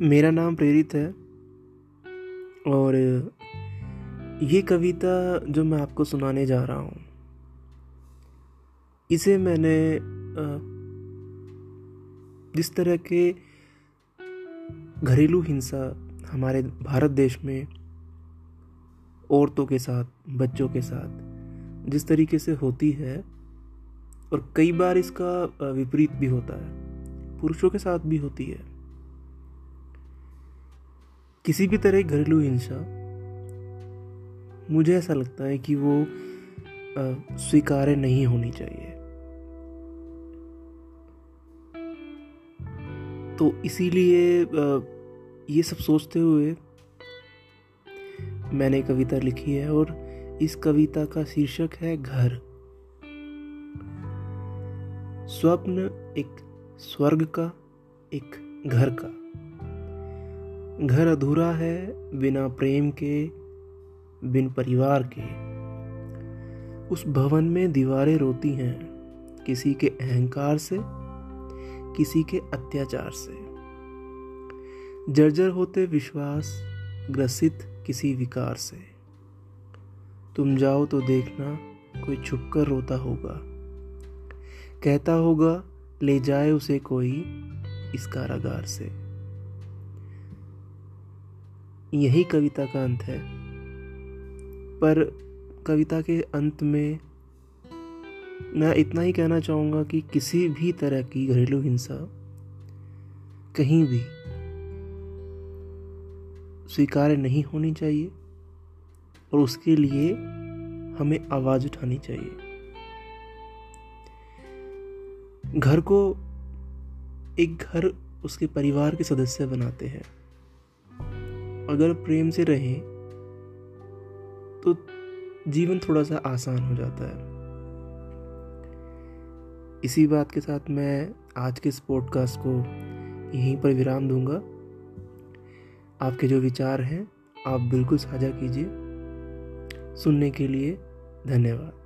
मेरा नाम प्रेरित है। और ये कविता जो मैं आपको सुनाने जा रहा हूँ, इसे मैंने जिस तरह के घरेलू हिंसा हमारे भारत देश में औरतों के साथ, बच्चों के साथ जिस तरीके से होती है, और कई बार इसका विपरीत भी होता है, पुरुषों के साथ भी होती है। किसी भी तरह घरेलू हिंसा, मुझे ऐसा लगता है कि वो स्वीकार्य नहीं होनी चाहिए। तो इसीलिए ये सब सोचते हुए, मैंने कविता लिखी है और इस कविता का शीर्षक है घर। स्वप्न एक स्वर्ग का, एक घर का। घर अधूरा है बिना प्रेम के, बिन परिवार के। उस भवन में दीवारें रोती हैं, किसी के अहंकार से, किसी के अत्याचार से। जर्जर होते विश्वास, ग्रसित किसी विकार से। तुम जाओ तो देखना, कोई छुपकर रोता होगा। कहता होगा, ले जाए उसे कोई इस कारागार से। यही कविता का अंत है। पर कविता के अंत में मैं इतना ही कहना चाहूँगा कि किसी भी तरह की घरेलू हिंसा कहीं भी स्वीकार्य नहीं होनी चाहिए और उसके लिए हमें आवाज़ उठानी चाहिए। घर को एक घर उसके परिवार के सदस्य बनाते हैं। अगर प्रेम से रहें तो जीवन थोड़ा सा आसान हो जाता है। इसी बात के साथ मैं आज के इस पॉडकास्ट को यहीं पर विराम दूँगा। आपके जो विचार हैं, आप बिल्कुल साझा कीजिए। सुनने के लिए धन्यवाद।